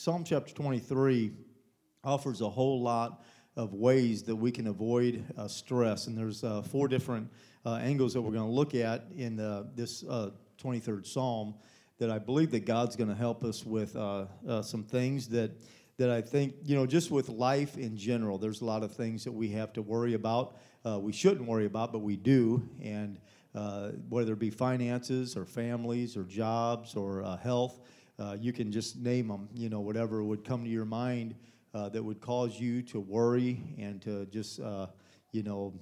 Psalm chapter 23 offers a whole lot of ways that we can avoid uh, stress. And there's uh, four different uh, angles that we're going to look at in this 23rd uh, Psalm that I believe that God's going to help us with uh, uh, some things that that I think you know just with life in general. There's a lot of things that we have to worry about. we shouldn't worry about, but we do. And whether it be finances or families or jobs or health, you can just name them. You know, whatever would come to your mind uh, that would cause you to worry and to just, uh, you know,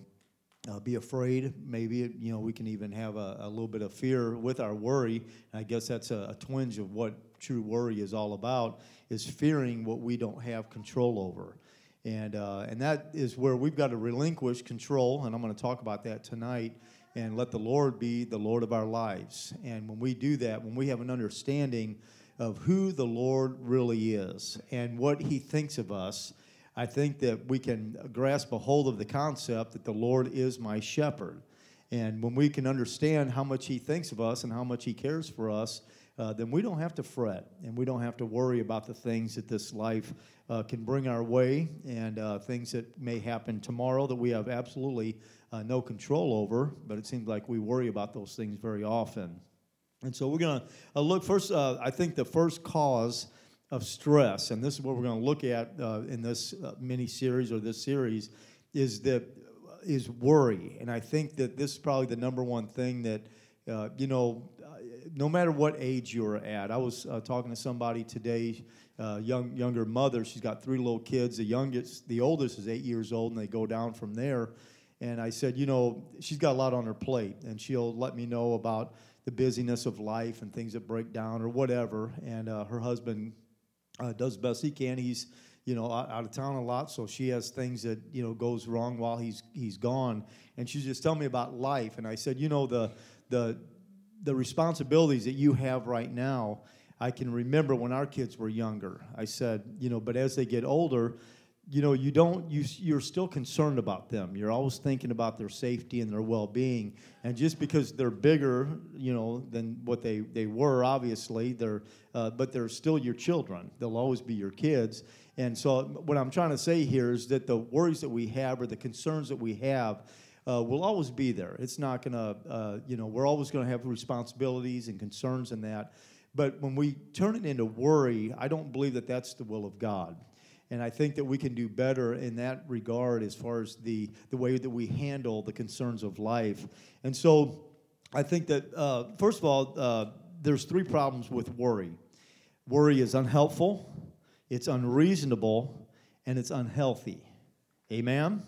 uh, be afraid. Maybe, you know, we can even have a, a, little bit of fear with our worry. I guess that's a, a twinge of what true worry is all about, is fearing what we don't have control over. And, uh, and that is where we've got to relinquish control, and I'm going to talk about that tonight, and let the Lord be the Lord of our lives. And when we do that, when we have an understanding of who the Lord really is and what He thinks of us, I think that we can grasp a hold of the concept that the Lord is my shepherd. And when we can understand how much He thinks of us and how much He cares for us, uh, then we don't have to fret and we don't have to worry about the things that this life uh, can bring our way and uh, things that may happen tomorrow that we have absolutely uh, no control over. But it seems like we worry about those things very often. And so we're going to uh, look first, uh, I think the first cause of stress, and this is what we're going to look at uh, in this uh, mini series or this series, is that uh, worry. And I think that this is probably the number one thing that, uh, you know, no matter what age you're at. I was talking to somebody today, young younger mother. She's got three little kids. The youngest, the oldest is eight years old, and they go down from there. And I said, you know, she's got a lot on her plate, and she'll let me know about the busyness of life and things that break down or whatever. And uh, her husband uh, does best he can. He's you know out, out, of town a lot, so she has things that you know goes wrong while he's he's gone. And she's just telling me about life. And I said, you know the the the responsibilities that you have right now. I can remember when our kids were younger. I said, you know, but as they get older, you know you don't you you're still concerned about them. You're always thinking about their safety and their well-being. And just because they're bigger you know than what they they were obviously they're uh, but they're still your children. They'll always be your kids. And so what i'm trying to say here is that the worries that we have or the concerns that we have uh, will always be there. It's not going to uh, you know we're always going to have responsibilities and concerns in that. But when we turn it into worry i don't believe that that's the will of god and I think that we can do better in that regard as far as the, the way that we handle the concerns of life. And so I think that, uh, first of all, uh, there's three problems with worry worry is unhelpful, it's unreasonable, and it's unhealthy. Amen?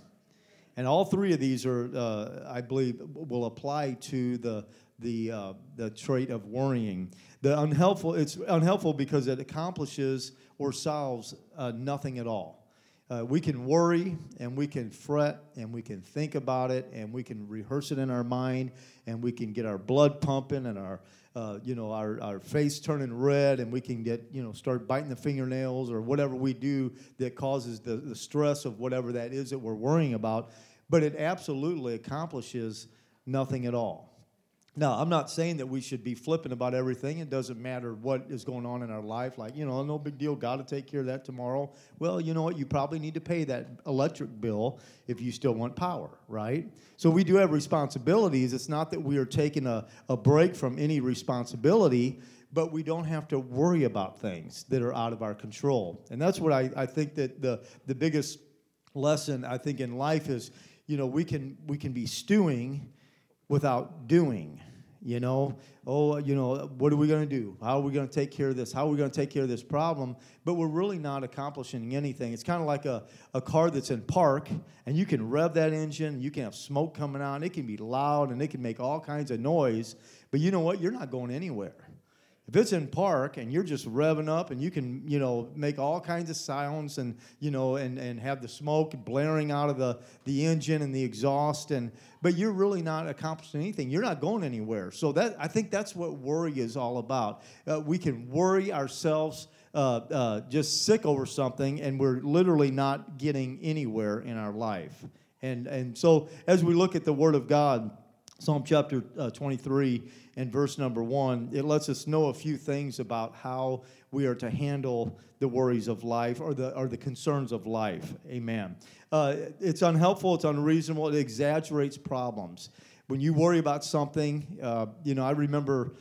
And all three of these are, uh, I believe, will apply to the, the, uh, the trait of worrying. The unhelpful, it's unhelpful because it accomplishes or solves uh, nothing at all. Uh, we can worry and we can fret and we can think about it and we can rehearse it in our mind and we can get our blood pumping and our uh, you know our, our face turning red and we can get you know start biting the fingernails or whatever we do that causes the, the stress of whatever that is that we're worrying about but it absolutely accomplishes nothing at all now, I'm not saying that we should be flippant about everything. It doesn't matter what is going on in our life. Like, you know, no big deal. Got to take care of that tomorrow. Well, you know what? You probably need to pay that electric bill if you still want power, right? So we do have responsibilities. It's not that we are taking a, a break from any responsibility, but we don't have to worry about things that are out of our control. And that's what I, I think that the, the biggest lesson I think in life is, you know, we can we can be stewing without doing. You know, oh, you know, what are we going to do? How are we going to take care of this? How are we going to take care of this problem? But we're really not accomplishing anything. It's kind of like a, a car that's in park, and you can rev that engine, you can have smoke coming out, and it can be loud, and it can make all kinds of noise. But you know what? You're not going anywhere. If it's in park and you're just revving up and you can, you know, make all kinds of sounds and, you know, and, and have the smoke blaring out of the, the engine and the exhaust and but you're really not accomplishing anything. You're not going anywhere. So that I think that's what worry is all about. Uh, we can worry ourselves uh, uh, just sick over something and we're literally not getting anywhere in our life. And and so as we look at the Word of God, Psalm chapter uh, 23 and verse number one, it lets us know a few things about how we are to handle the worries of life or the, or the concerns of life. Amen. Uh, it's unhelpful, it's unreasonable, it exaggerates problems. When you worry about something, uh, you know, I remember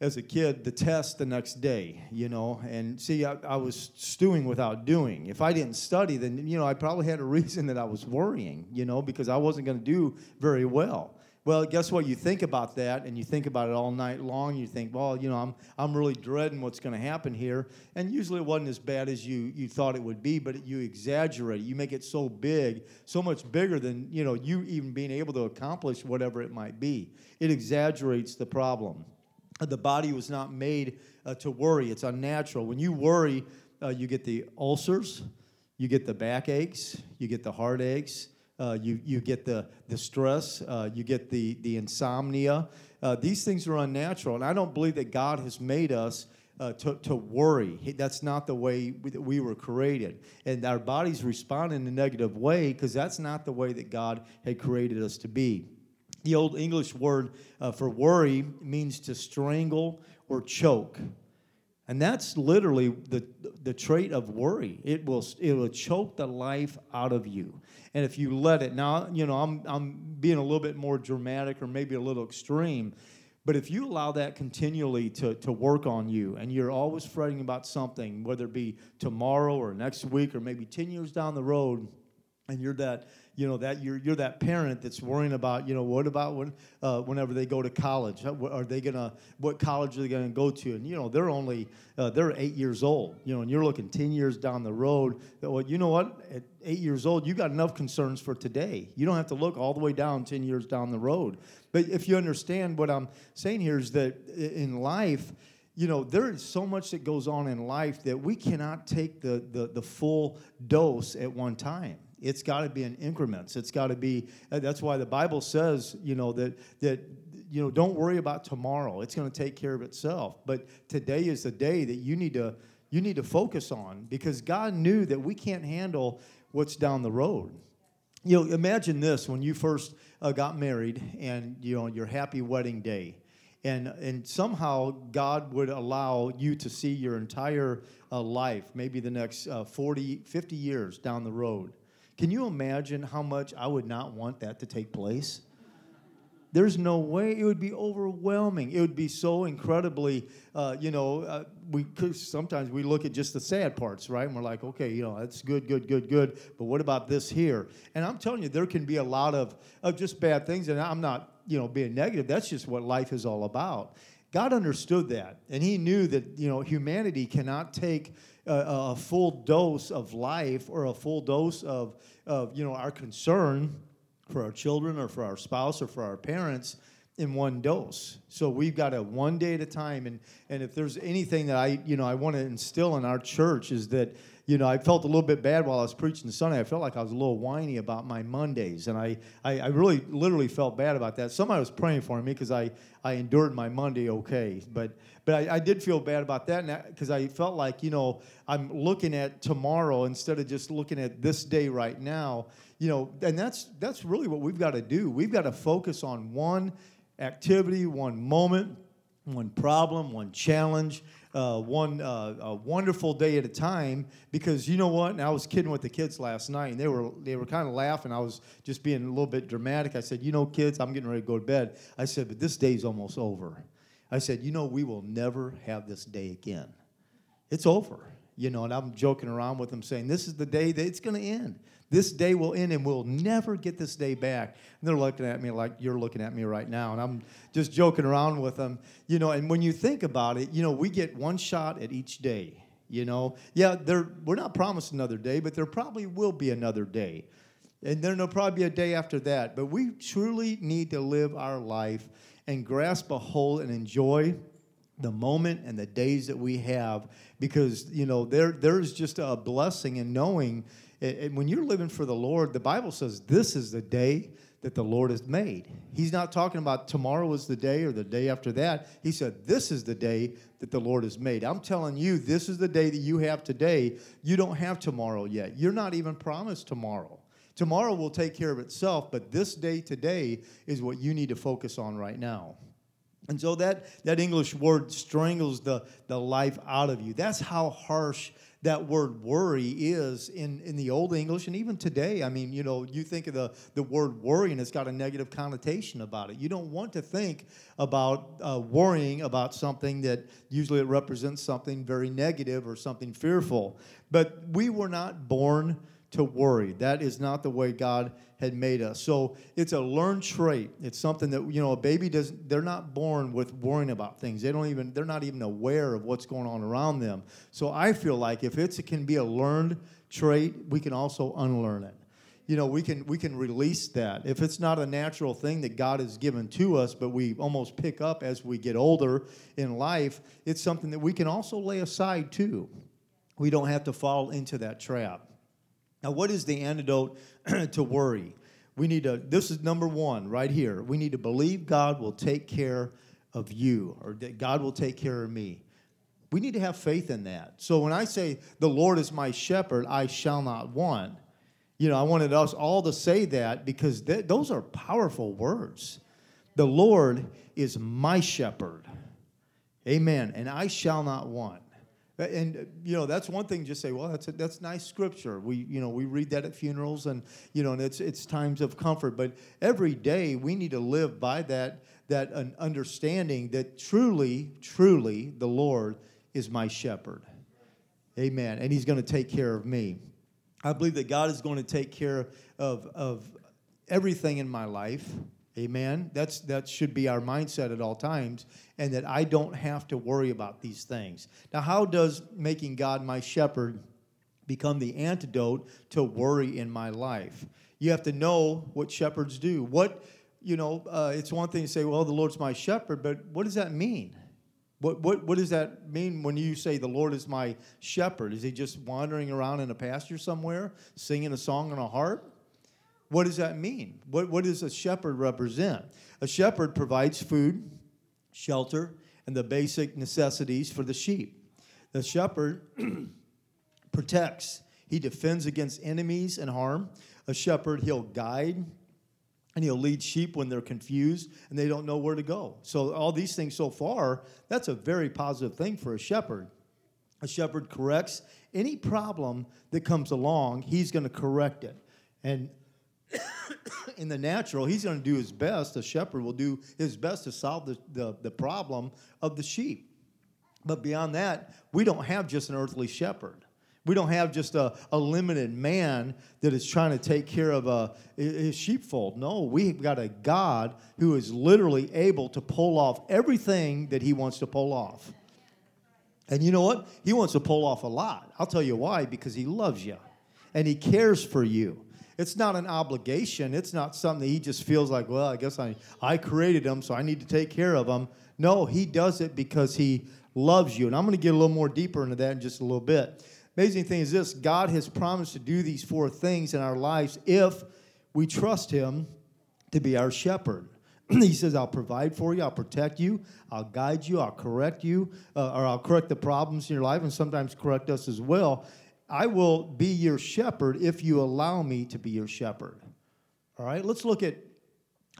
as a kid the test the next day, you know, and see, I, I, was stewing without doing. If I didn't study, then, you know, I probably had a reason that I was worrying, you know, because I wasn't going to do very well. Well, guess what? You think about that and you think about it all night long. You think, well, you know, I'm, I'm really dreading what's going to happen here. And usually it wasn't as bad as you, you thought it would be, but you exaggerate. You make it so big, so much bigger than, you know, you even being able to accomplish whatever it might be. It exaggerates the problem. The body was not made uh, to worry, it's unnatural. When you worry, uh, you get the ulcers, you get the backaches, you get the heartaches uh, you, you get the, the stress, uh, you get the, the insomnia. Uh, these things are unnatural, and I don't believe that God has made us uh, to, to worry. That's not the way we, we were created. And our bodies respond in a negative way because that's not the way that God had created us to be. The Old English word uh, for worry means to strangle or choke. And that's literally the, the trait of worry. It will, it will choke the life out of you. And if you let it, now, you know, I'm, I'm being a little bit more dramatic or maybe a little extreme, but if you allow that continually to, to work on you and you're always fretting about something, whether it be tomorrow or next week or maybe 10 years down the road, and you're that you know that you're you're that parent that's worrying about you know what about when uh, whenever they go to college? Are they gonna what college are they gonna go to? And you know they're only uh, they're eight years old you know and you're looking 10 years down the road. Well you know what? At eight years old you got enough concerns for today. You don't have to look all the way down 10 years down the road. But if you understand what i'm saying here is that in life you know there is so much that goes on in life that we cannot take the, the, the full dose at one time it's got to be in increments. It's got to be. Uh, that's why the Bible says, you know, that that you know, don't worry about tomorrow. It's going to take care of itself. But today is the day that you need to you need to focus on because God knew that we can't handle what's down the road. You know, imagine this when you first uh, got married and you know your happy wedding day and and somehow God would allow you to see your entire uh, life, maybe the next uh, 40, 50 years down the road. Can you imagine how much I would not want that to take place? There's no way. It would be overwhelming. It would be so incredibly, uh, you know, uh, we sometimes we look at just the sad parts, right? And we're like, okay, you know, that's good, good, good, good. But what about this here? And I'm telling you, there can be a lot of, of just bad things. And I'm not, you know, being negative. That's just what life is all about. God understood that, and He knew that you know humanity cannot take a, a, full dose of life or a full dose of, of you know our concern for our children or for our spouse or for our parents in one dose. So we've got a one day at a time. And, and if there's anything that I, you know, I want to instill in our church is that, you know, I felt a little bit bad while I was preaching Sunday. I felt like I was a little whiny about my Mondays. And I, I, I really literally felt bad about that. Somebody was praying for me because I, I endured my Monday okay. But, but I, I did feel bad about that because I felt like, you know, I'm looking at tomorrow instead of just looking at this day right now. You know, and that's that's really what we've got to do. We've got to focus on one activity, one moment, one problem, one challenge, uh, one uh, a wonderful day at a time. Because you know what? And I was kidding with the kids last night, and they were they were kind of laughing. I was just being a little bit dramatic. I said, "You know, kids, I'm getting ready to go to bed." I said, "But this day's almost over." I said, "You know, we will never have this day again. It's over." You know, and I'm joking around with them, saying, "This is the day that it's going to end." This day will end and we'll never get this day back. And they're looking at me like you're looking at me right now. And I'm just joking around with them. You know, and when you think about it, you know, we get one shot at each day. You know, yeah, we're not promised another day, but there probably will be another day. And then there'll probably be a day after that. But we truly need to live our life and grasp a hold and enjoy the moment and the days that we have because you know there there's just a blessing in knowing and when you're living for the Lord, the Bible says this is the day that the Lord has made. He's not talking about tomorrow is the day or the day after that. He said, This is the day that the Lord has made. I'm telling you, this is the day that you have today. You don't have tomorrow yet. You're not even promised tomorrow Tomorrow will take care of itself, but this day today is what you need to focus on right now. And so that, that English word strangles the, the life out of you. That's how harsh that word worry is in, in the old English and even today. I mean, you know, you think of the, the word worry and it's got a negative connotation about it. You don't want to think about uh, worrying about something that usually it represents something very negative or something fearful. But we were not born to worry. That is not the way God had made us. So it's a learned trait. It's something that you know a baby doesn't. They're not born with worrying about things. They don't even. They're not even aware of what's going on around them. So I feel like if it can be a learned trait, we can also unlearn it. You know, we can we can release that. If it's not a natural thing that God has given to us, but we almost pick up as we get older in life, it's something that we can also lay aside too. We don't have to fall into that trap. Now, what is the antidote to worry? We need to, this is number one right here. We need to believe God will take care of you or that God will take care of me. We need to have faith in that. So when I say, the Lord is my shepherd, I shall not want, you know, I wanted us all to say that because th- those are powerful words. The Lord is my shepherd. Amen. And I shall not want. And uh, you know that's one thing. Just say, well, that's a, that's nice scripture. We you know we read that at funerals, and you know, and it's it's times of comfort. But every day we need to live by that that an understanding that truly, truly, the Lord is my shepherd. Amen. And He's going to take care of me. I believe that God is going to take care of of everything in my life. Amen. That's that should be our mindset at all times, and that I don't have to worry about these things. Now, how does making God my shepherd become the antidote to worry in my life? You have to know what shepherds do. What you know, uh, it's one thing to say, "Well, the Lord's my shepherd," but what does that mean? What, what, what does that mean when you say the Lord is my shepherd? Is he just wandering around in a pasture somewhere, singing a song on a harp? What does that mean? What, what does a shepherd represent? A shepherd provides food, shelter, and the basic necessities for the sheep. The shepherd protects, he defends against enemies and harm. A shepherd, he'll guide and he'll lead sheep when they're confused and they don't know where to go. So, all these things so far, that's a very positive thing for a shepherd. A shepherd corrects any problem that comes along, he's going to correct it. And in the natural, he's going to do his best. The shepherd will do his best to solve the, the, the problem of the sheep. But beyond that, we don't have just an earthly shepherd. We don't have just a, a limited man that is trying to take care of uh, a, his sheepfold. No, we've got a God who is literally able to pull off everything that he wants to pull off. And you know what? He wants to pull off a lot. I'll tell you why because he loves you and he cares for you. It's not an obligation. It's not something that he just feels like, well, I guess I, I created them, so I need to take care of them. No, he does it because he loves you. And I'm going to get a little more deeper into that in just a little bit. Amazing thing is this God has promised to do these four things in our lives if we trust him to be our shepherd. he says, I'll provide for you, I'll protect you, I'll guide you, I'll correct you, uh, or I'll correct the problems in your life and sometimes correct us as well. I will be your shepherd if you allow me to be your shepherd. All right, let's look at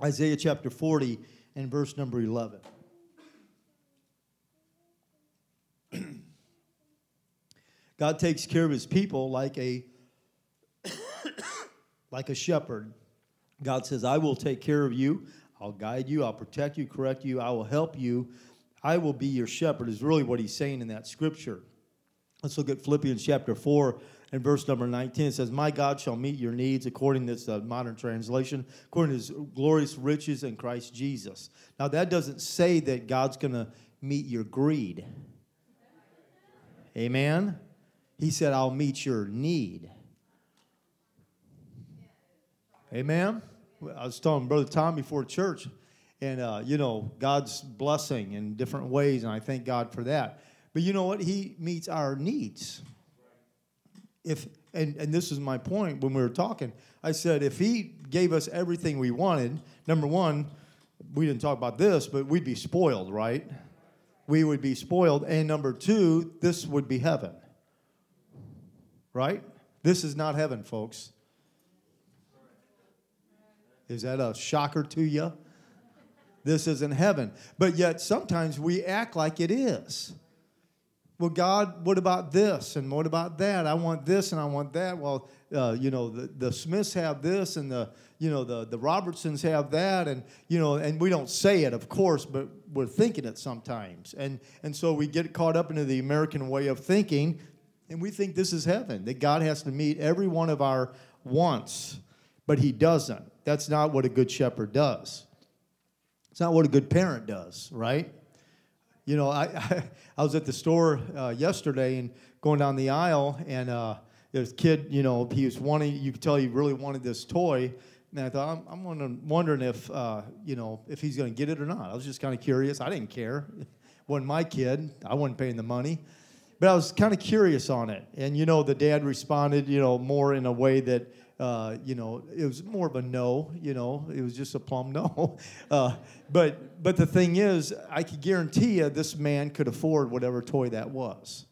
Isaiah chapter 40 and verse number 11. God takes care of his people like a like a shepherd. God says, "I will take care of you. I'll guide you, I'll protect you, correct you, I will help you. I will be your shepherd." Is really what he's saying in that scripture. Let's look at Philippians chapter 4 and verse number 19. It says, My God shall meet your needs according to this uh, modern translation, according to his glorious riches in Christ Jesus. Now, that doesn't say that God's going to meet your greed. Amen? He said, I'll meet your need. Amen? I was telling Brother Tom before church, and, uh, you know, God's blessing in different ways, and I thank God for that. But you know what? He meets our needs. If and, and this is my point when we were talking. I said if he gave us everything we wanted, number one, we didn't talk about this, but we'd be spoiled, right? We would be spoiled. And number two, this would be heaven. Right? This is not heaven, folks. Is that a shocker to you? This isn't heaven. But yet sometimes we act like it is. Well, God, what about this and what about that? I want this and I want that. Well, uh, you know, the, the Smiths have this and the, you know, the, the Robertsons have that. And, you know, and we don't say it, of course, but we're thinking it sometimes. And, and so we get caught up into the American way of thinking and we think this is heaven, that God has to meet every one of our wants, but He doesn't. That's not what a good shepherd does. It's not what a good parent does, right? You know, I, I, I was at the store uh, yesterday and going down the aisle, and uh, this kid, you know, he was wanting, you could tell he really wanted this toy. And I thought, I'm, I'm wondering, wondering if, uh, you know, if he's going to get it or not. I was just kind of curious. I didn't care. wasn't my kid. I wasn't paying the money. But I was kind of curious on it. And, you know, the dad responded, you know, more in a way that, uh, you know, it was more of a no, you know, it was just a plumb no. Uh, but, but the thing is, I could guarantee you this man could afford whatever toy that was.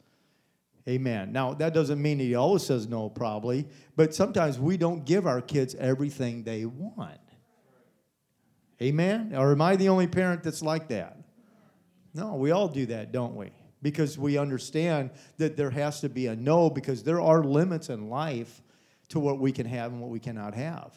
Amen. Now, that doesn't mean he always says no, probably, but sometimes we don't give our kids everything they want. Amen? Or am I the only parent that's like that? No, we all do that, don't we? Because we understand that there has to be a no because there are limits in life to what we can have and what we cannot have.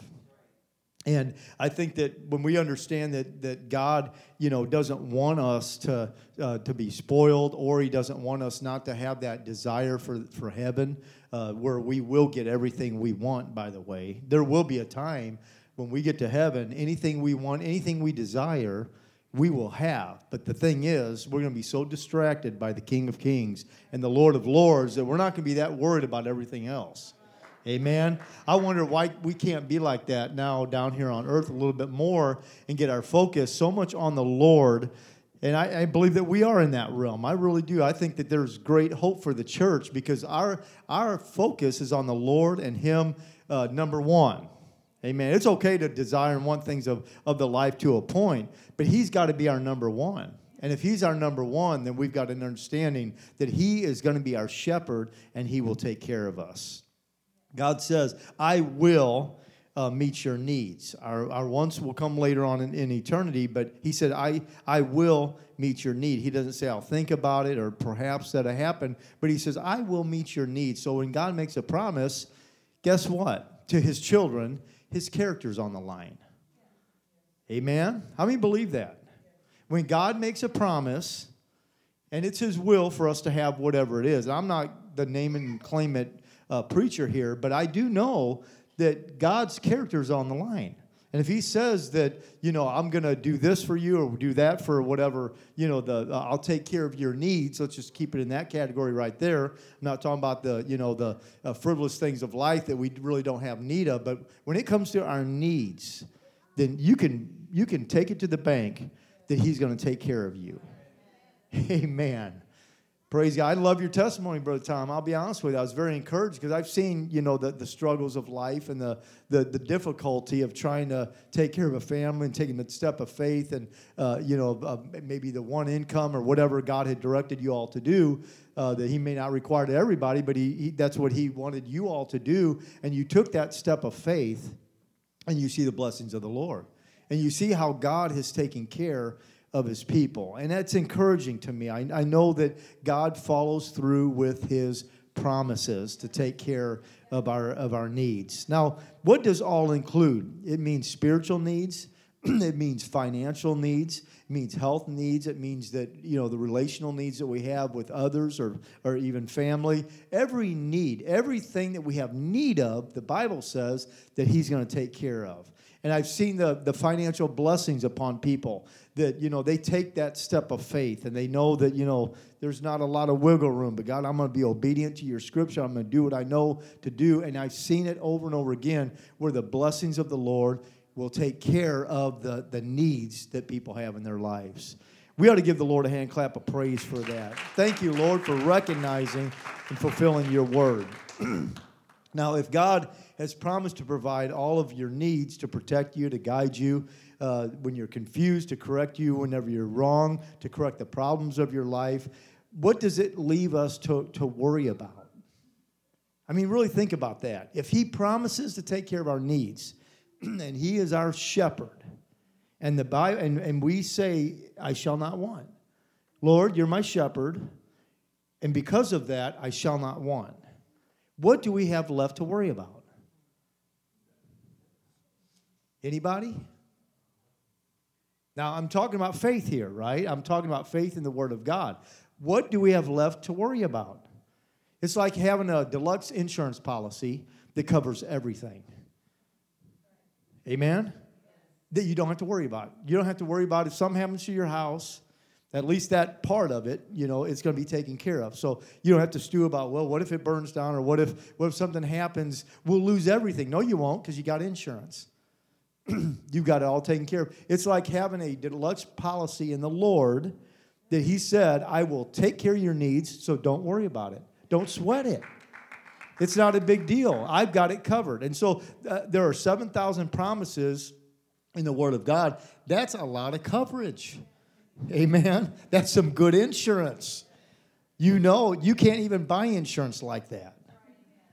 And I think that when we understand that, that God, you know, doesn't want us to, uh, to be spoiled or he doesn't want us not to have that desire for, for heaven uh, where we will get everything we want, by the way. There will be a time when we get to heaven, anything we want, anything we desire, we will have. But the thing is, we're going to be so distracted by the King of Kings and the Lord of Lords that we're not going to be that worried about everything else. Amen. I wonder why we can't be like that now down here on earth a little bit more and get our focus so much on the Lord. And I, I, believe that we are in that realm. I really do. I think that there's great hope for the church because our, our focus is on the Lord and Him, uh, number one. Amen. It's okay to desire and want things of, of the life to a point, but He's got to be our number one. And if He's our number one, then we've got an understanding that He is going to be our shepherd and He will take care of us. God says, I will uh, meet your needs. Our, our wants will come later on in, in eternity, but He said, I, I will meet your need. He doesn't say, I'll think about it or perhaps that'll happen, but He says, I will meet your needs. So when God makes a promise, guess what? To His children, His character's on the line. Amen? How many believe that? When God makes a promise, and it's His will for us to have whatever it is, I'm not the name and claim it uh, preacher here, but I do know that God's character is on the line. And if he says that, you know, I'm going to do this for you or do that for whatever, you know, the uh, I'll take care of your needs. Let's just keep it in that category right there. I'm not talking about the, you know, the uh, frivolous things of life that we really don't have need of, but when it comes to our needs, then you can you can take it to the bank that he's going to take care of you. Amen. Praise God. I love your testimony, Brother Tom. I'll be honest with you. I was very encouraged because I've seen, you know, the, the struggles of life and the, the, the difficulty of trying to take care of a family and taking the step of faith and, uh, you know, uh, maybe the one income or whatever God had directed you all to do uh, that He may not require to everybody, but he, he, that's what He wanted you all to do. And you took that step of faith and you see the blessings of the Lord. And you see how God has taken care of his people. And that's encouraging to me. I, I know that God follows through with his promises to take care of our of our needs. Now, what does all include? It means spiritual needs, it means financial needs, it means health needs, it means that you know the relational needs that we have with others or or even family. Every need, everything that we have need of, the Bible says that he's going to take care of. And I've seen the, the financial blessings upon people that, you know, they take that step of faith and they know that, you know, there's not a lot of wiggle room, but God, I'm going to be obedient to your scripture. I'm going to do what I know to do. And I've seen it over and over again where the blessings of the Lord will take care of the, the needs that people have in their lives. We ought to give the Lord a hand clap of praise for that. Thank you, Lord, for recognizing and fulfilling your word. now, if God has promised to provide all of your needs to protect you, to guide you uh, when you're confused, to correct you whenever you're wrong, to correct the problems of your life. What does it leave us to, to worry about? I mean, really think about that. If He promises to take care of our needs, and he is our shepherd. And the Bible, and, and we say, I shall not want. Lord, you're my shepherd, and because of that, I shall not want. What do we have left to worry about? Anybody? Now, I'm talking about faith here, right? I'm talking about faith in the Word of God. What do we have left to worry about? It's like having a deluxe insurance policy that covers everything. Amen? That you don't have to worry about. You don't have to worry about if something happens to your house, at least that part of it, you know, it's going to be taken care of. So you don't have to stew about, well, what if it burns down or what if what if something happens? We'll lose everything. No, you won't because you got insurance. You've got it all taken care of. It's like having a deluxe policy in the Lord that He said, I will take care of your needs, so don't worry about it. Don't sweat it. It's not a big deal. I've got it covered. And so uh, there are 7,000 promises in the Word of God. That's a lot of coverage. Amen. That's some good insurance. You know, you can't even buy insurance like that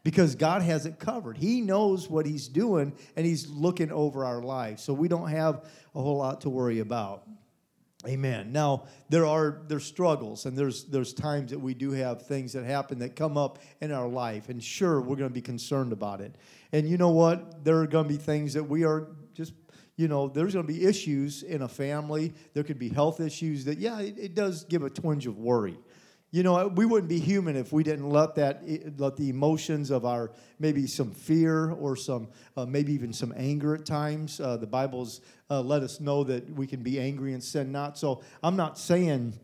because God has it covered. He knows what He's doing and He's looking over our lives. So we don't have a whole lot to worry about. Amen. Now there are there's struggles and there's there's times that we do have things that happen that come up in our life, and sure we're going to be concerned about it. And you know what? There are going to be things that we are just you know there's going to be issues in a family. There could be health issues that yeah it, it does give a twinge of worry. You know, we wouldn't be human if we didn't let that, let the emotions of our maybe some fear or some, uh, maybe even some anger at times. Uh, the Bible's uh, let us know that we can be angry and sin not. So I'm not saying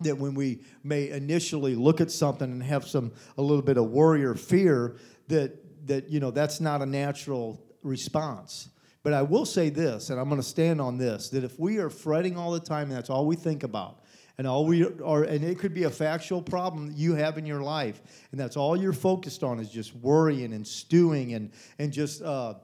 that when we may initially look at something and have some a little bit of worry or fear that that you know that's not a natural response. But I will say this, and I'm going to stand on this: that if we are fretting all the time, and that's all we think about and all we are and it could be a factual problem you have in your life. And that's all you're focused on is just worrying and stewing and and just uh,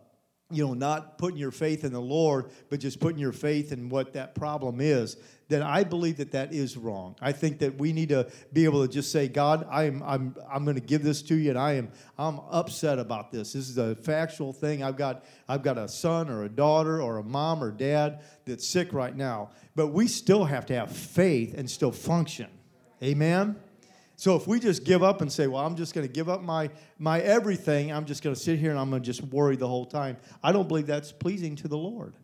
you know not putting your faith in the lord but just putting your faith in what that problem is then i believe that that is wrong. I think that we need to be able to just say god i'm i'm i'm going to give this to you and i am i'm upset about this. This is a factual thing. I've got i've got a son or a daughter or a mom or dad that's sick right now. But we still have to have faith and still function. Amen so if we just give up and say, well, I'm just going to give up my, my everything, I'm just going to sit here and I'm going to just worry the whole time, I don't believe that's pleasing to the Lord.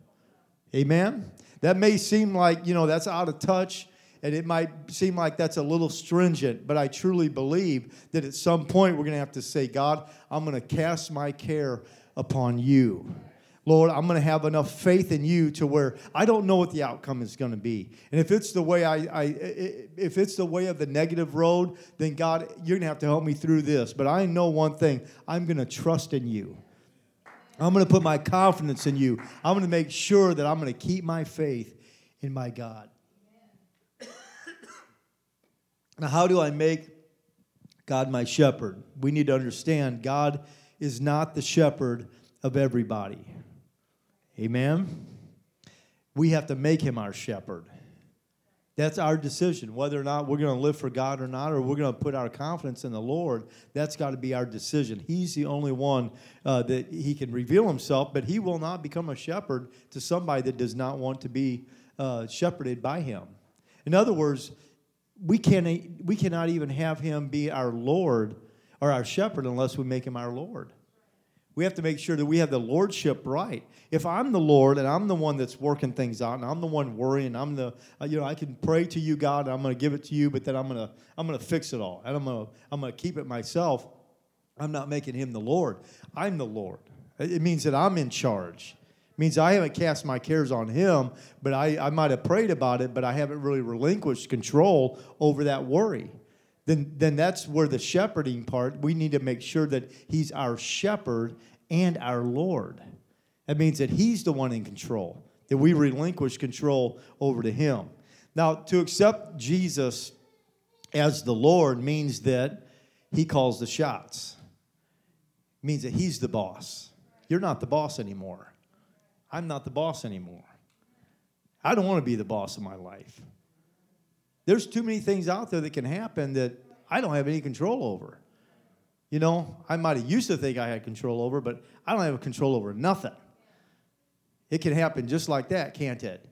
Amen? That may seem like, you know, that's out of touch and it might seem like that's a little stringent, but I truly believe that at some point we're going to have to say, God, I'm going to cast my care upon you. Lord, I'm going to have enough faith in you to where I don't know what the outcome is going to be. And if it's the way I, I if it's the way of the negative road, then God, you're going to have to help me through this. But I know one thing: I'm going to trust in you. I'm going to put my confidence in you. I'm going to make sure that I'm going to keep my faith in my God. Now, how do I make God my shepherd? We need to understand God is not the shepherd of everybody. Amen? We have to make him our shepherd. That's our decision, whether or not we're going to live for God or not, or we're going to put our confidence in the Lord. That's got to be our decision. He's the only one uh, that He can reveal Himself, but He will not become a shepherd to somebody that does not want to be uh, shepherded by Him. In other words, we, can, we cannot even have Him be our Lord or our shepherd unless we make Him our Lord. We have to make sure that we have the lordship right. If I'm the Lord and I'm the one that's working things out and I'm the one worrying, I'm the uh, you know I can pray to you God and I'm going to give it to you, but then I'm going to I'm going to fix it all and I'm going to I'm going to keep it myself. I'm not making him the Lord. I'm the Lord. It means that I'm in charge. It means I haven't cast my cares on him, but I, I might have prayed about it, but I haven't really relinquished control over that worry then, then that's where the shepherding part, we need to make sure that He's our shepherd and our Lord. That means that He's the one in control, that we relinquish control over to Him. Now, to accept Jesus as the Lord means that He calls the shots, it means that He's the boss. You're not the boss anymore. I'm not the boss anymore. I don't want to be the boss of my life. There's too many things out there that can happen that I don't have any control over. You know, I might have used to think I had control over, but I don't have control over nothing. It can happen just like that, can't it?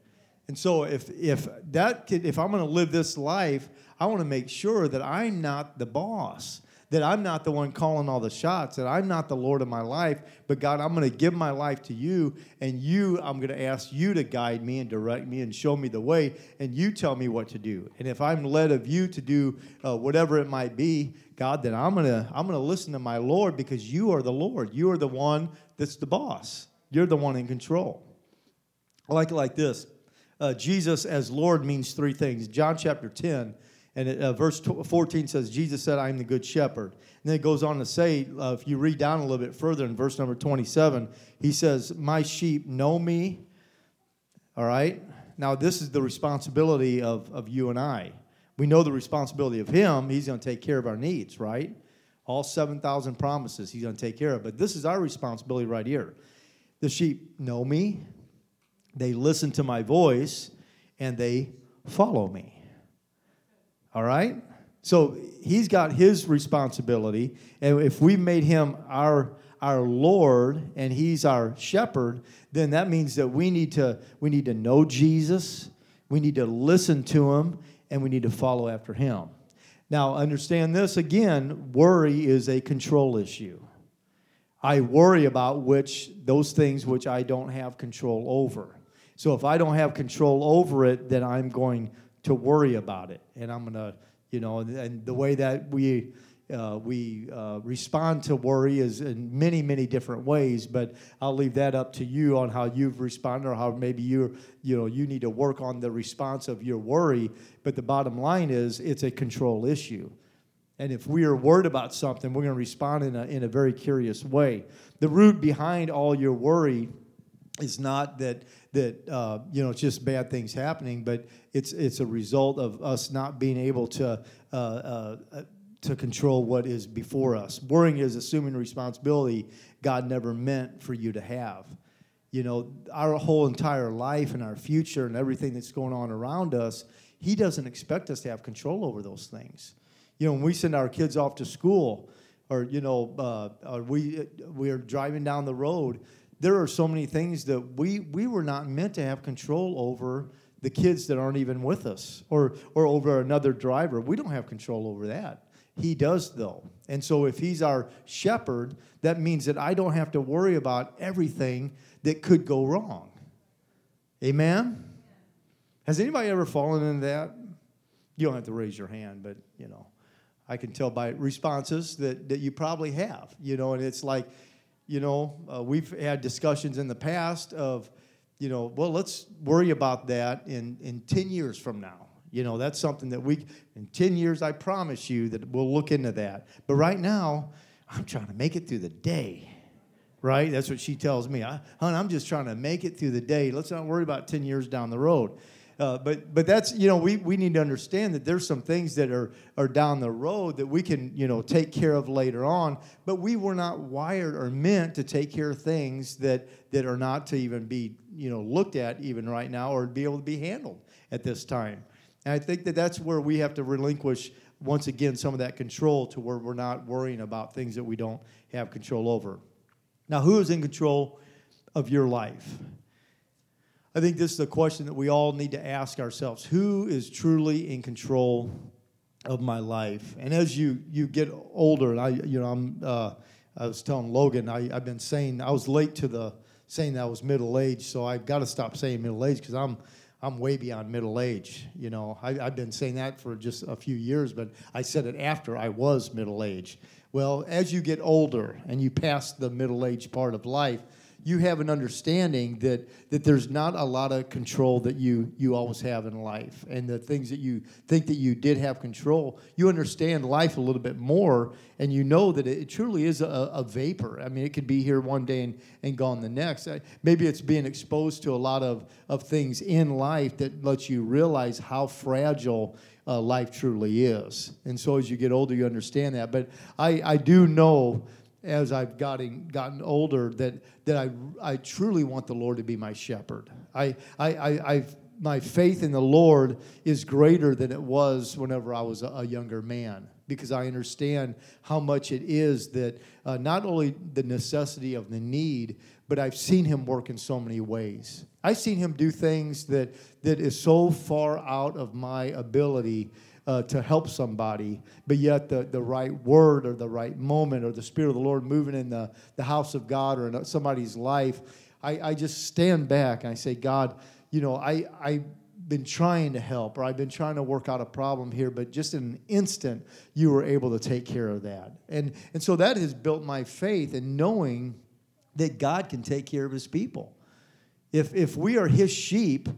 And so if if that could, if I'm going to live this life, I want to make sure that I'm not the boss, that I'm not the one calling all the shots, that I'm not the Lord of my life, but God, I'm going to give my life to you, and you, I'm going to ask you to guide me and direct me and show me the way, and you tell me what to do. And if I'm led of you to do uh, whatever it might be, God, then I'm going to I'm going to listen to my Lord because you are the Lord. You are the one that's the boss. You're the one in control. I like it like this uh, Jesus as Lord means three things. John chapter 10 and uh, verse 14 says, Jesus said, I am the good shepherd. And then it goes on to say, uh, if you read down a little bit further in verse number 27, he says, My sheep know me. All right? Now, this is the responsibility of, of you and I. We know the responsibility of him. He's going to take care of our needs, right? All 7,000 promises he's going to take care of. But this is our responsibility right here. The sheep know me, they listen to my voice, and they follow me. All right? So he's got his responsibility. And if we made him our, our Lord and he's our shepherd, then that means that we need to, we need to know Jesus, we need to listen to him, and we need to follow after him. Now, understand this again worry is a control issue. I worry about which those things which I don't have control over. So if I don't have control over it, then I'm going to worry about it. And I'm to, you know, and the way that we uh, we uh, respond to worry is in many, many different ways. But I'll leave that up to you on how you've responded, or how maybe you, you know, you need to work on the response of your worry. But the bottom line is, it's a control issue. And if we are worried about something, we're going to respond in a, in a very curious way. The root behind all your worry is not that that uh, you know it's just bad things happening, but it's it's a result of us not being able to uh, uh, to control what is before us. Worrying is assuming responsibility God never meant for you to have. You know, our whole entire life and our future and everything that's going on around us, He doesn't expect us to have control over those things. You know, when we send our kids off to school, or you know, uh, or we we are driving down the road there are so many things that we, we were not meant to have control over the kids that aren't even with us or, or over another driver. We don't have control over that. He does, though. And so, if he's our shepherd, that means that I don't have to worry about everything that could go wrong. Amen? Has anybody ever fallen into that? You don't have to raise your hand, but you know, I can tell by responses that, that you probably have. You know, and it's like, you know, uh, we've had discussions in the past of, you know, well, let's worry about that in, in 10 years from now. You know, that's something that we, in 10 years, I promise you that we'll look into that. But right now, I'm trying to make it through the day, right? That's what she tells me. I, hon, I'm just trying to make it through the day. Let's not worry about 10 years down the road. Uh, but but that's you know we, we need to understand that there's some things that are are down the road that we can you know take care of later on. But we were not wired or meant to take care of things that that are not to even be you know looked at even right now or be able to be handled at this time. And I think that that's where we have to relinquish once again some of that control to where we're not worrying about things that we don't have control over. Now, who is in control of your life? I think this is a question that we all need to ask ourselves. Who is truly in control of my life? And as you you get older, and I you know I'm uh, I was telling Logan I, I've been saying I was late to the saying that I was middle aged, so I've got to stop saying middle aged because I'm I'm way beyond middle age. You know, I, have been saying that for just a few years, but I said it after I was middle aged. Well, as you get older and you pass the middle age part of life, you have an understanding that that there's not a lot of control that you you always have in life. And the things that you think that you did have control you understand life a little bit more and you know that it truly is a, a vapor. I mean it could be here one day and, and gone the next. Maybe it's being exposed to a lot of of things in life that lets you realize how fragile uh, life truly is. And so as you get older you understand that. But i i do know as I've gotten gotten older that that I I truly want the Lord to be my shepherd. I I, I I've my faith in the Lord is greater than it was whenever I was a, a younger man. because I understand how much it is that uh, not only the necessity of the need, but I've seen him work in so many ways. I've seen him do things that, that is so far out of my ability uh, to help somebody, but yet the, the right word or the right moment or the Spirit of the Lord moving in the, the house of God or in somebody's life, I, I just stand back and I say, God, you know, I, I've been trying to help or I've been trying to work out a problem here, but just in an instant, you were able to take care of that. And, and so that has built my faith in knowing that God can take care of his people. If, if we are his sheep,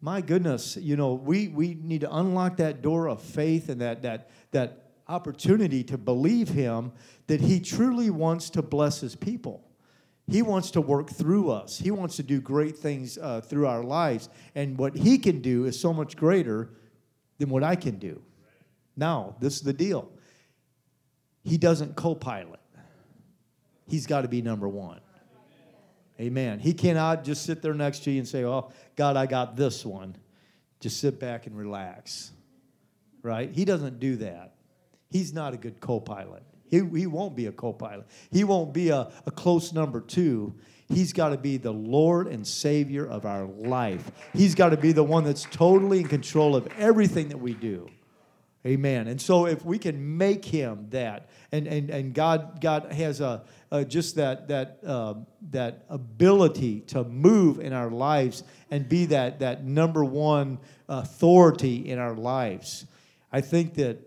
my goodness, you know, we, we need to unlock that door of faith and that, that, that opportunity to believe him that he truly wants to bless his people. He wants to work through us. He wants to do great things uh, through our lives. And what he can do is so much greater than what I can do. Now, this is the deal. He doesn't co pilot, he's got to be number one. Amen. He cannot just sit there next to you and say, Oh, God, I got this one. Just sit back and relax. Right? He doesn't do that. He's not a good co pilot. He, he won't be a co pilot. He won't be a, a close number two. He's got to be the Lord and Savior of our life. He's got to be the one that's totally in control of everything that we do. Amen. And so if we can make him that, and, and, and God, God has a, a just that, that, uh, that ability to move in our lives and be that, that number one authority in our lives, I think that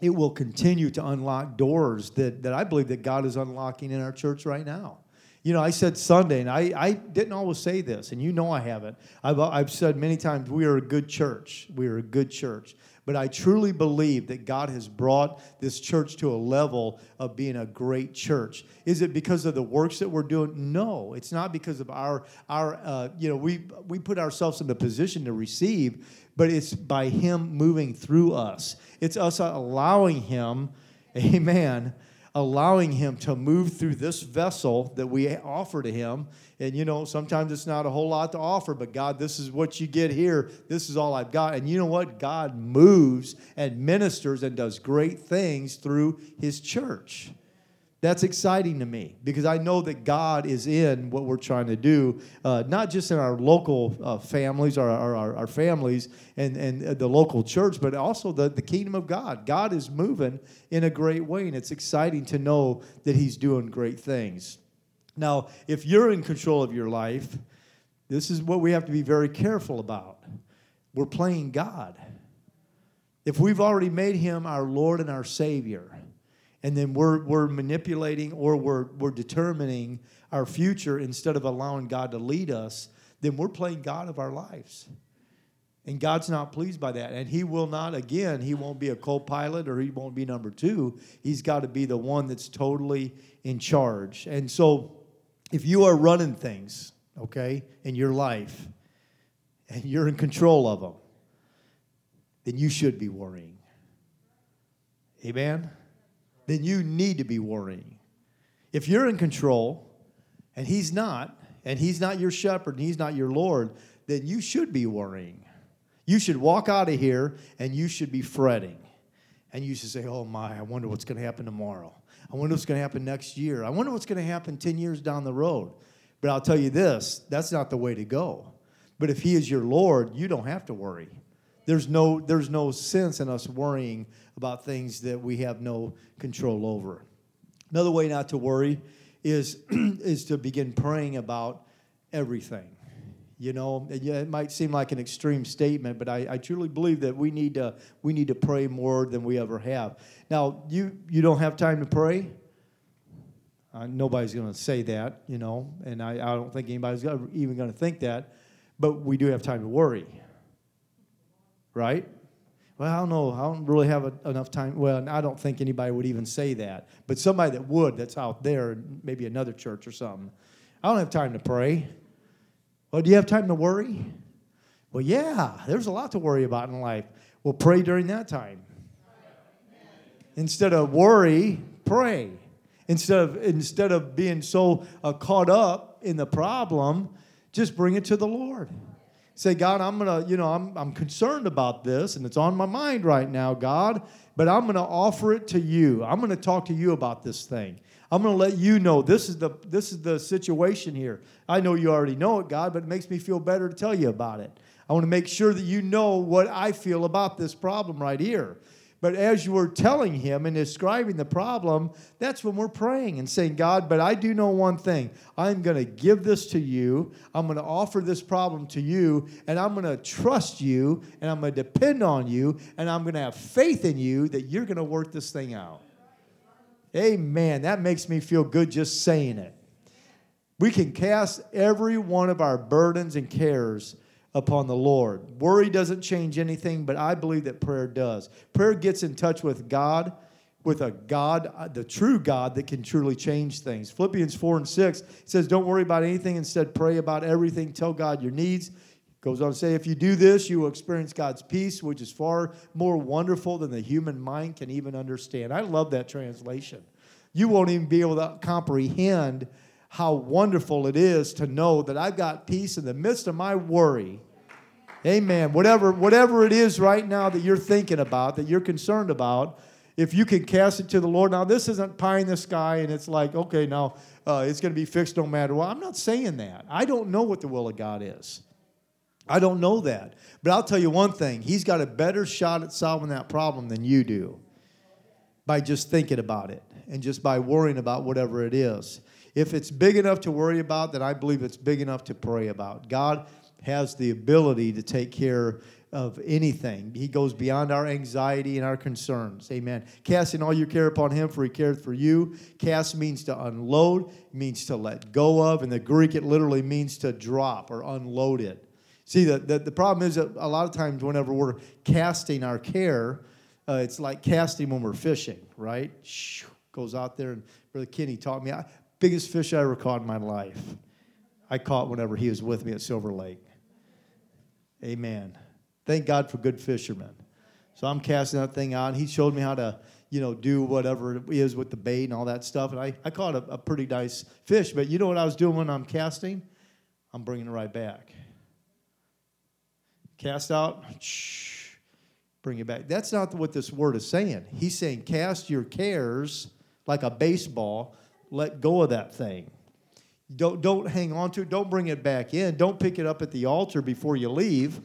it will continue to unlock doors that, that I believe that God is unlocking in our church right now. You know, I said Sunday, and I, I didn't always say this, and you know I haven't. I've, I've said many times, we are a good church. We are a good church. But I truly believe that God has brought this church to a level of being a great church. Is it because of the works that we're doing? No, it's not because of our our uh, you know we we put ourselves in the position to receive, but it's by Him moving through us. It's us allowing Him, Amen allowing him to move through this vessel that we offer to him. And you know, sometimes it's not a whole lot to offer, but God, this is what you get here. This is all I've got. And you know what? God moves and ministers and does great things through his church. That's exciting to me because I know that God is in what we're trying to do, uh, not just in our local uh, families our, our, our, families and, and uh, the local church, but also the, the kingdom of God. God is moving in a great way, and it's exciting to know that He's doing great things. Now, if you're in control of your life, this is what we have to be very careful about. We're playing God. If we've already made Him our Lord and our Savior, and then we're, we're manipulating or we're, we're determining our future instead of allowing God to lead us, then we're playing God of our lives. And God's not pleased by that. And He will not, again, He won't be a co pilot or He won't be number two. He's got to be the one that's totally in charge. And so, if you are running things, okay, in your life, and you're in control of them, then you should be worrying. Amen? Then you need to be worrying. If you're in control and he's not, and he's not your shepherd and he's not your Lord, then you should be worrying. You should walk out of here and you should be fretting. And you should say, Oh my, I wonder what's going to happen tomorrow. I wonder what's going to happen next year. I wonder what's going to happen 10 years down the road. But I'll tell you this that's not the way to go. But if He is your Lord, you don't have to worry. There's no, there's no sense in us worrying about things that we have no control over. Another way not to worry is, is to begin praying about everything. You know, it might seem like an extreme statement, but I, I truly believe that we need to we need to pray more than we ever have. Now, you you don't have time to pray. Uh, nobody's going to say that, you know, and I, I don't think anybody's even going to think that. But we do have time to worry right? Well, I don't know. I don't really have a, enough time. Well, I don't think anybody would even say that. But somebody that would, that's out there, maybe another church or something. I don't have time to pray. Well, do you have time to worry? Well, yeah, there's a lot to worry about in life. Well, pray during that time. Instead of worry, pray. Instead of, instead of being so uh, caught up in the problem, just bring it to the Lord. Say, God, I'm gonna, you know, I'm, I'm concerned about this and it's on my mind right now, God, but I'm gonna offer it to you. I'm gonna talk to you about this thing. I'm gonna let you know this is the this is the situation here. I know you already know it, God, but it makes me feel better to tell you about it. I want to make sure that you know what I feel about this problem right here. But as you were telling him and describing the problem, that's when we're praying and saying, God, but I do know one thing. I'm going to give this to you. I'm going to offer this problem to you, and I'm going to trust you, and I'm going to depend on you, and I'm going to have faith in you that you're going to work this thing out. Amen. That makes me feel good just saying it. We can cast every one of our burdens and cares upon the Lord. Worry doesn't change anything, but I believe that prayer does. Prayer gets in touch with God, with a God, the true God that can truly change things. Philippians 4 and 6 says, Don't worry about anything, instead, pray about everything. Tell God your needs. Goes on to say, if you do this, you will experience God's peace, which is far more wonderful than the human mind can even understand. I love that translation. You won't even be able to comprehend how wonderful it is to know that I've got peace in the midst of my worry. Amen. Whatever, whatever it is right now that you're thinking about, that you're concerned about, if you can cast it to the Lord. Now, this isn't pie in the sky and it's like, okay, now uh, it's going to be fixed no matter what. I'm not saying that. I don't know what the will of God is. I don't know that. But I'll tell you one thing He's got a better shot at solving that problem than you do by just thinking about it and just by worrying about whatever it is. If it's big enough to worry about, then I believe it's big enough to pray about. God has the ability to take care of anything. He goes beyond our anxiety and our concerns. Amen. Casting all your care upon him, for he cared for you. Cast means to unload, means to let go of. In the Greek, it literally means to drop or unload it. See, the, the, the problem is that a lot of times whenever we're casting our care, uh, it's like casting when we're fishing, right? Shoo, goes out there, and Brother Kenny taught me. I, biggest fish I ever caught in my life. I caught whenever he was with me at Silver Lake. Amen. Thank God for good fishermen. So I'm casting that thing out. He showed me how to, you know, do whatever it is with the bait and all that stuff. And I, I caught a, a pretty nice fish. But you know what I was doing when I'm casting? I'm bringing it right back. Cast out, bring it back. That's not what this word is saying. He's saying, cast your cares like a baseball let go of that thing. Don't, don't hang on to it. Don't bring it back in. Don't pick it up at the altar before you leave.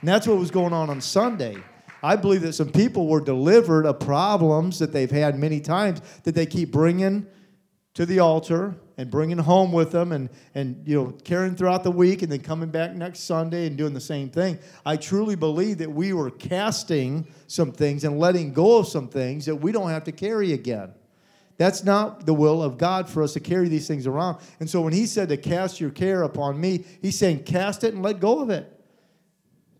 And that's what was going on on Sunday. I believe that some people were delivered of problems that they've had many times that they keep bringing to the altar and bringing home with them and, and you know carrying throughout the week and then coming back next Sunday and doing the same thing. I truly believe that we were casting some things and letting go of some things that we don't have to carry again. That's not the will of God for us to carry these things around. And so when he said to cast your care upon me, he's saying cast it and let go of it.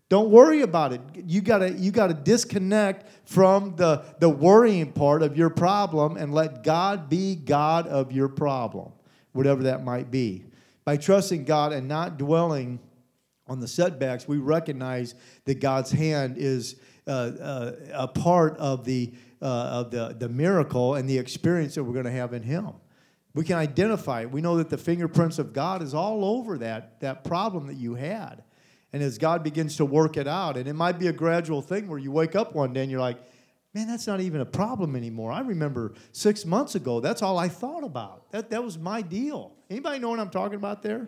Don't worry about it. You gotta, you gotta disconnect from the, the worrying part of your problem and let God be God of your problem, whatever that might be. By trusting God and not dwelling on the setbacks, we recognize that God's hand is uh, uh, a part of the uh, of the, the miracle and the experience that we're going to have in Him. We can identify it. We know that the fingerprints of God is all over that, that problem that you had. And as God begins to work it out, and it might be a gradual thing where you wake up one day and you're like, man, that's not even a problem anymore. I remember six months ago, that's all I thought about. That, that was my deal. Anybody know what I'm talking about there?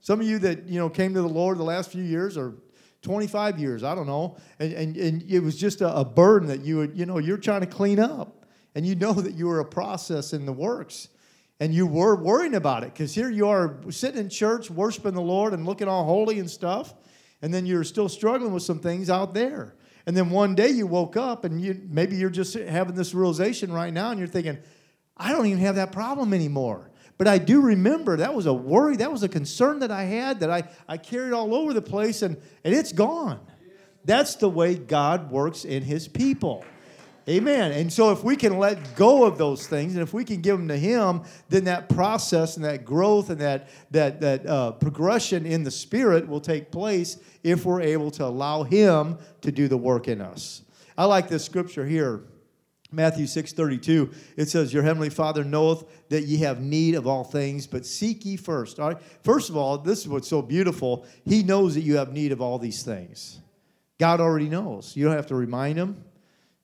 Some of you that you know came to the Lord the last few years or 25 years, I don't know. And, and, and it was just a, a burden that you would, you know, you're trying to clean up. And you know that you were a process in the works. And you were worrying about it because here you are sitting in church, worshiping the Lord and looking all holy and stuff. And then you're still struggling with some things out there. And then one day you woke up and you maybe you're just having this realization right now and you're thinking, I don't even have that problem anymore. But I do remember that was a worry, that was a concern that I had that I, I carried all over the place, and, and it's gone. That's the way God works in His people. Amen. And so, if we can let go of those things, and if we can give them to Him, then that process and that growth and that that that uh, progression in the Spirit will take place if we're able to allow Him to do the work in us. I like this scripture here Matthew 6:32, it says, Your heavenly Father knoweth that ye have need of all things, but seek ye first. All right. First of all, this is what's so beautiful. He knows that you have need of all these things. God already knows. You don't have to remind him.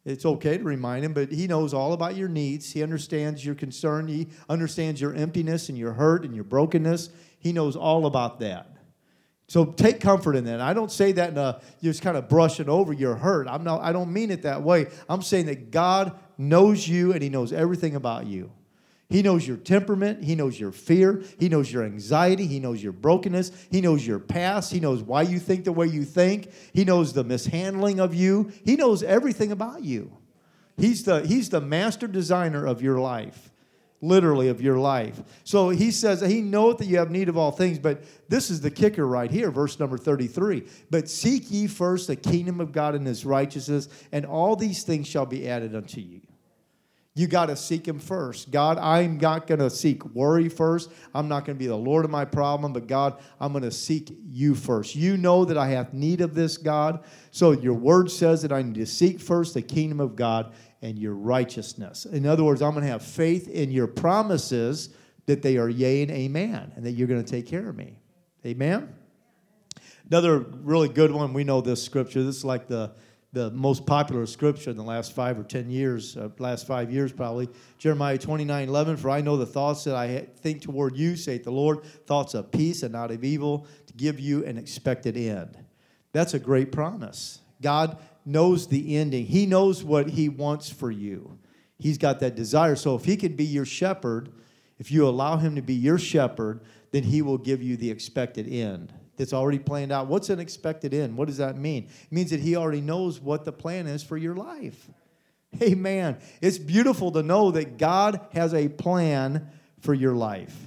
It's okay to remind him, but he knows all about your needs. He understands your concern. He understands your emptiness and your hurt and your brokenness. He knows all about that. So take comfort in that. I don't say that in a just kind of brushing over your hurt. I'm not, I don't mean it that way. I'm saying that God knows you and He knows everything about you. He knows your temperament. He knows your fear. He knows your anxiety. He knows your brokenness. He knows your past. He knows why you think the way you think. He knows the mishandling of you. He knows everything about you. He's the, he's the master designer of your life literally of your life. So he says he knoweth that you have need of all things, but this is the kicker right here, verse number 33. But seek ye first the kingdom of God and his righteousness, and all these things shall be added unto you. You got to seek him first. God, I'm not going to seek worry first. I'm not going to be the Lord of my problem, but God, I'm going to seek you first. You know that I have need of this, God. So your word says that I need to seek first the kingdom of God and your righteousness. In other words, I'm going to have faith in your promises that they are yea and amen, and that you're going to take care of me. Amen? Another really good one, we know this scripture. This is like the, the most popular scripture in the last five or ten years, uh, last five years probably. Jeremiah 29 11, For I know the thoughts that I think toward you, saith the Lord, thoughts of peace and not of evil, to give you an expected end. That's a great promise. God knows the ending. He knows what he wants for you. He's got that desire. So if he can be your shepherd, if you allow him to be your shepherd, then he will give you the expected end that's already planned out. What's an expected end? What does that mean? It means that he already knows what the plan is for your life. Amen. It's beautiful to know that God has a plan for your life.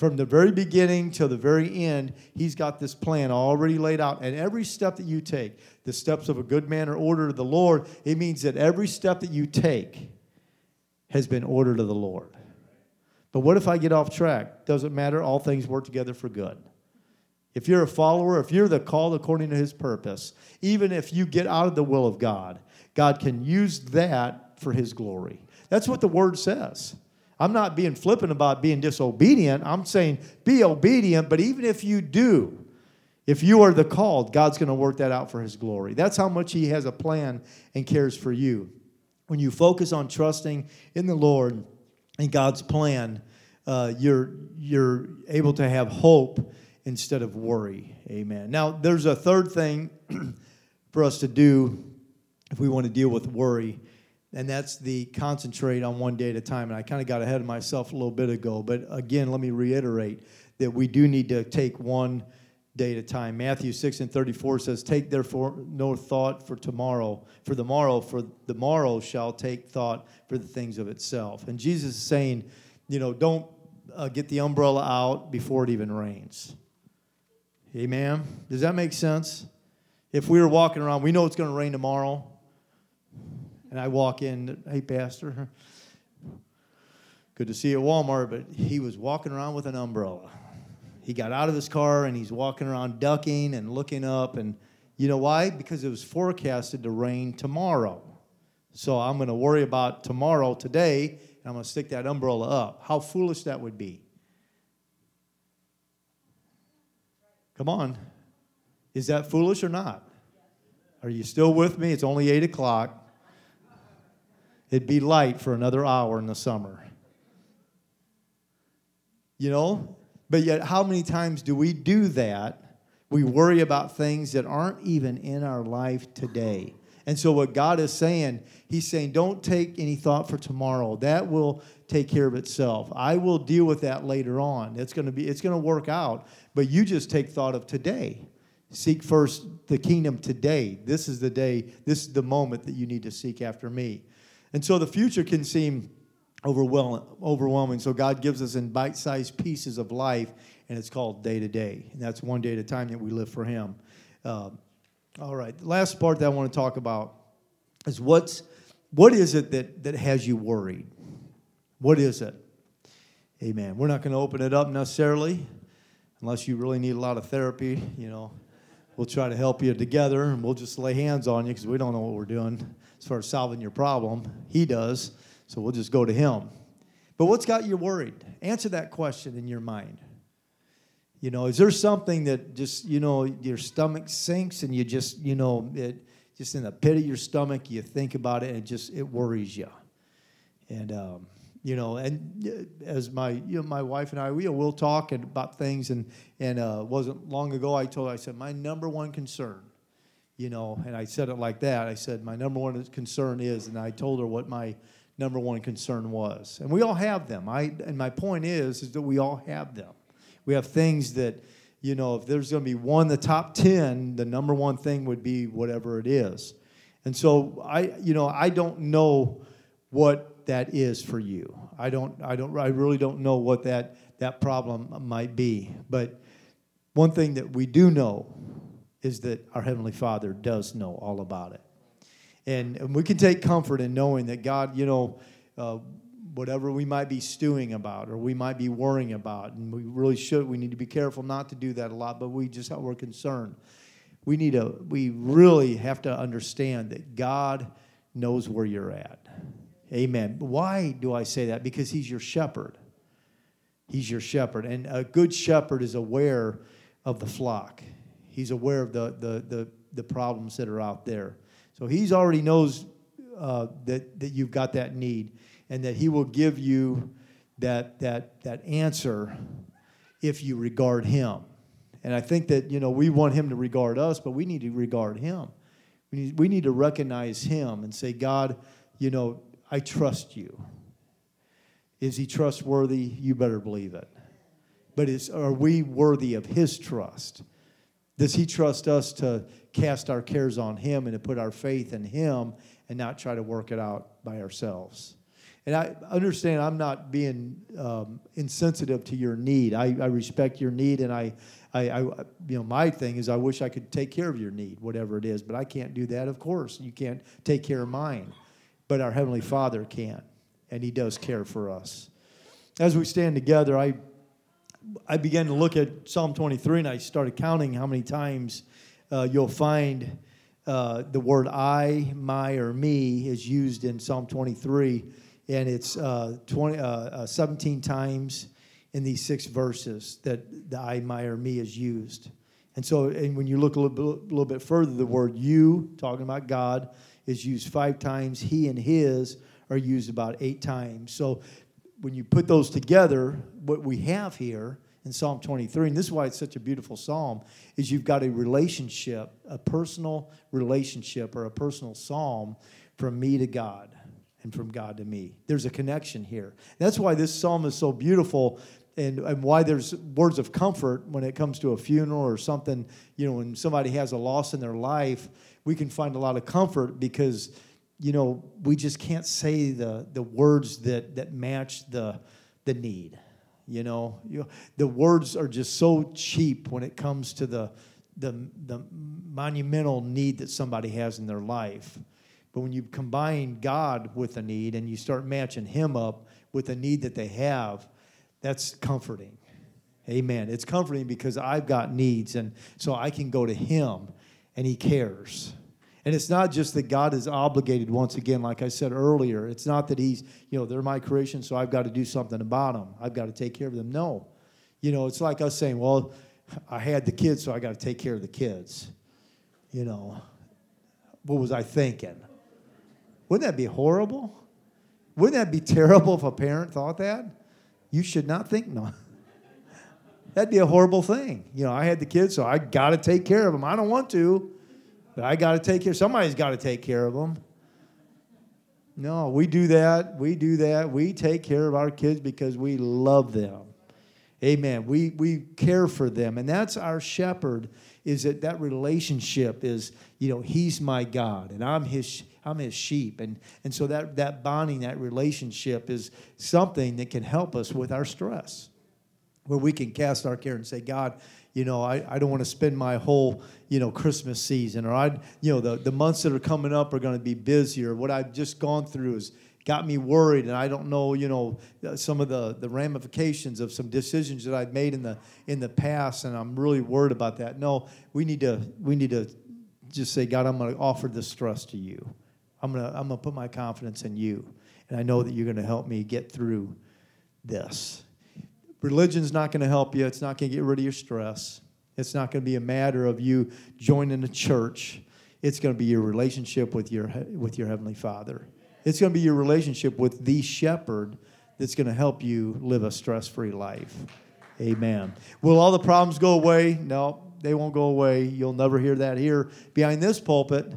From the very beginning till the very end, He's got this plan already laid out. And every step that you take, the steps of a good man are ordered of the Lord, it means that every step that you take has been ordered of the Lord. But what if I get off track? Doesn't matter. All things work together for good. If you're a follower, if you're the called according to his purpose, even if you get out of the will of God, God can use that for his glory. That's what the word says. I'm not being flippant about being disobedient. I'm saying be obedient, but even if you do, if you are the called, God's going to work that out for His glory. That's how much He has a plan and cares for you. When you focus on trusting in the Lord and God's plan, uh, you're, you're able to have hope instead of worry. Amen. Now, there's a third thing for us to do if we want to deal with worry, and that's the concentrate on one day at a time. And I kind of got ahead of myself a little bit ago, but again, let me reiterate that we do need to take one day at a time. Matthew 6 and 34 says, Take therefore no thought for tomorrow, for the morrow, for the morrow shall take thought for the things of itself. And Jesus is saying, you know, don't uh, get the umbrella out before it even rains. Amen. Does that make sense? If we were walking around, we know it's going to rain tomorrow and I walk in, hey, Pastor, good to see you at Walmart, but he was walking around with an umbrella. He got out of his car and he's walking around ducking and looking up. And you know why? Because it was forecasted to rain tomorrow. So I'm going to worry about tomorrow today, and I'm going to stick that umbrella up. How foolish that would be. Come on. Is that foolish or not? Are you still with me? It's only 8 o'clock. It'd be light for another hour in the summer. You know? But yet, how many times do we do that? We worry about things that aren't even in our life today. And so, what God is saying, He's saying, don't take any thought for tomorrow. That will take care of itself. I will deal with that later on. It's going to be, it's going to work out. But you just take thought of today. Seek first the kingdom today. This is the day, this is the moment that you need to seek after me. And so the future can seem overwhelming. So God gives us in bite sized pieces of life, and it's called day to day. And that's one day at a time that we live for Him. Uh, all right, the last part that I want to talk about is what's, what is it that, that has you worried? What is it? Amen. We're not going to open it up necessarily unless you really need a lot of therapy, you know we'll try to help you together and we'll just lay hands on you because we don't know what we're doing as far as solving your problem. He does. So we'll just go to him. But what's got you worried? Answer that question in your mind. You know, is there something that just, you know, your stomach sinks and you just, you know, it just in the pit of your stomach, you think about it and it just, it worries you. And, um, you know, and as my, you know, my wife and I, we, will talk about things. And, and uh, wasn't long ago, I told her, I said, my number one concern, you know, and I said it like that. I said, my number one concern is, and I told her what my number one concern was. And we all have them. I, and my point is, is that we all have them. We have things that, you know, if there's going to be one, the top 10, the number one thing would be whatever it is. And so I, you know, I don't know what that is for you. I don't, I don't, I really don't know what that, that problem might be. But one thing that we do know is that our Heavenly Father does know all about it. And, and we can take comfort in knowing that God, you know, uh, whatever we might be stewing about or we might be worrying about, and we really should, we need to be careful not to do that a lot, but we just, we're concerned. We need to, we really have to understand that God knows where you're at. Amen. Why do I say that? Because He's your shepherd. He's your shepherd. And a good shepherd is aware of the flock, He's aware of the, the, the, the problems that are out there. So He's already knows uh, that, that you've got that need and that He will give you that, that, that answer if you regard Him. And I think that, you know, we want Him to regard us, but we need to regard Him. We need, we need to recognize Him and say, God, you know, I trust you. Is he trustworthy? You better believe it. But is, are we worthy of his trust? Does he trust us to cast our cares on him and to put our faith in him and not try to work it out by ourselves? And I understand I'm not being um, insensitive to your need. I, I, respect your need, and I, I, I, you know, my thing is I wish I could take care of your need, whatever it is, but I can't do that. Of course, you can't take care of mine but our Heavenly Father can, and He does care for us. As we stand together, I, I began to look at Psalm 23 and I started counting how many times uh, you'll find uh, the word I, my, or me is used in Psalm 23, and it's uh, 20, uh, uh, 17 times in these six verses that the I, my, or me is used. And so, and when you look a little, little bit further, the word you, talking about God, is used five times. He and his are used about eight times. So when you put those together, what we have here in Psalm 23, and this is why it's such a beautiful psalm, is you've got a relationship, a personal relationship or a personal psalm from me to God and from God to me. There's a connection here. That's why this psalm is so beautiful and, and why there's words of comfort when it comes to a funeral or something, you know, when somebody has a loss in their life we can find a lot of comfort because you know we just can't say the the words that that match the the need you know? You, the words are just so cheap when it comes to the the the monumental need that somebody has in their life. But when you combine god with a need and you start matching him up with a need that they have that's comforting. Amen. It's comforting because i've got needs and so i can go to him and He cares. And it's not just that God is obligated, once again, like I said earlier. It's not that He's, you know, they're my creation, so I've got to do something about them. I've got to take care of them. No. You know, it's like us saying, well, I had the kids, so I got to take care of the kids. You know, what was I thinking? Wouldn't that be horrible? Wouldn't that be terrible if a parent thought that? You should not think no. That'd be a horrible thing. You know, I had the kids, so I got to take care of them. I don't want to, I got to take care. Somebody's got to take care of them. No, we do that. We do that. We take care of our kids because we love them. Amen. We we care for them, and that's our shepherd. Is that that relationship is you know he's my God and I'm his I'm his sheep, and and so that that bonding that relationship is something that can help us with our stress where we can cast our care and say, God, you know, I, I don't want to spend my whole, you know, Christmas season or I, you know, the, the months that are coming up are going to be busier. What I've just gone through is, got me worried, and I don't know, you know, uh, some of the, the ramifications of some decisions that I've made in the in the past, and I'm really worried about that. No, we need to we need to just say, God, I'm going to offer this trust to you. I'm going to I'm going to put my confidence in you, and I know that you're going to help me get through this. Religion's not going to help you. It's not going to get rid of your stress. It's not going to be a matter of you joining a church. It's going to be your relationship with your with your heavenly Father. It's going to be your relationship with the shepherd that's going to help you live a stress-free life. Amen. Will all the problems go away? No, they won't go away. You'll never hear that here behind this pulpit.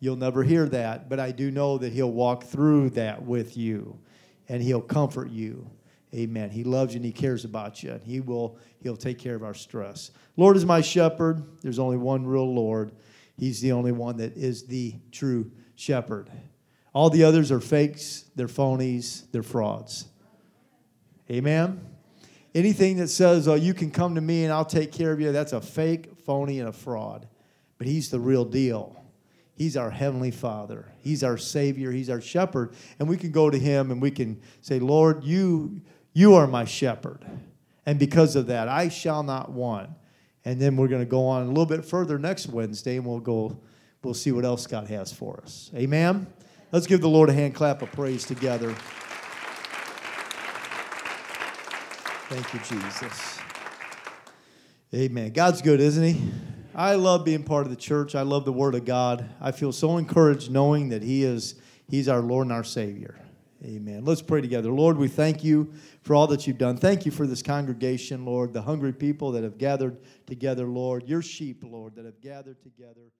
You'll never hear that, but I do know that he'll walk through that with you and he'll comfort you. Amen. He loves you and he cares about you. And he will he'll take care of our stress. Lord is my shepherd. There's only one real Lord. He's the only one that is the true shepherd. All the others are fakes, they're phonies, they're frauds. Amen. Anything that says, "Oh, you can come to me and I'll take care of you," that's a fake, phony and a fraud. But he's the real deal. He's our heavenly Father. He's our Savior. He's our shepherd. And we can go to Him and we can say, Lord, you, you are my shepherd. And because of that, I shall not want. And then we're going to go on a little bit further next Wednesday and we'll go, we'll see what else God has for us. Amen. Let's give the Lord a hand clap of praise together. Thank you, Jesus. Amen. God's good, isn't He? I love being part of the church. I love the Word of God. I feel so encouraged knowing that He is He's our Lord and our Savior. Amen. Let's pray together. Lord, we thank you for all that you've done. Thank you for this congregation, Lord, the hungry people that have gathered together, Lord, your sheep, Lord, that have gathered together.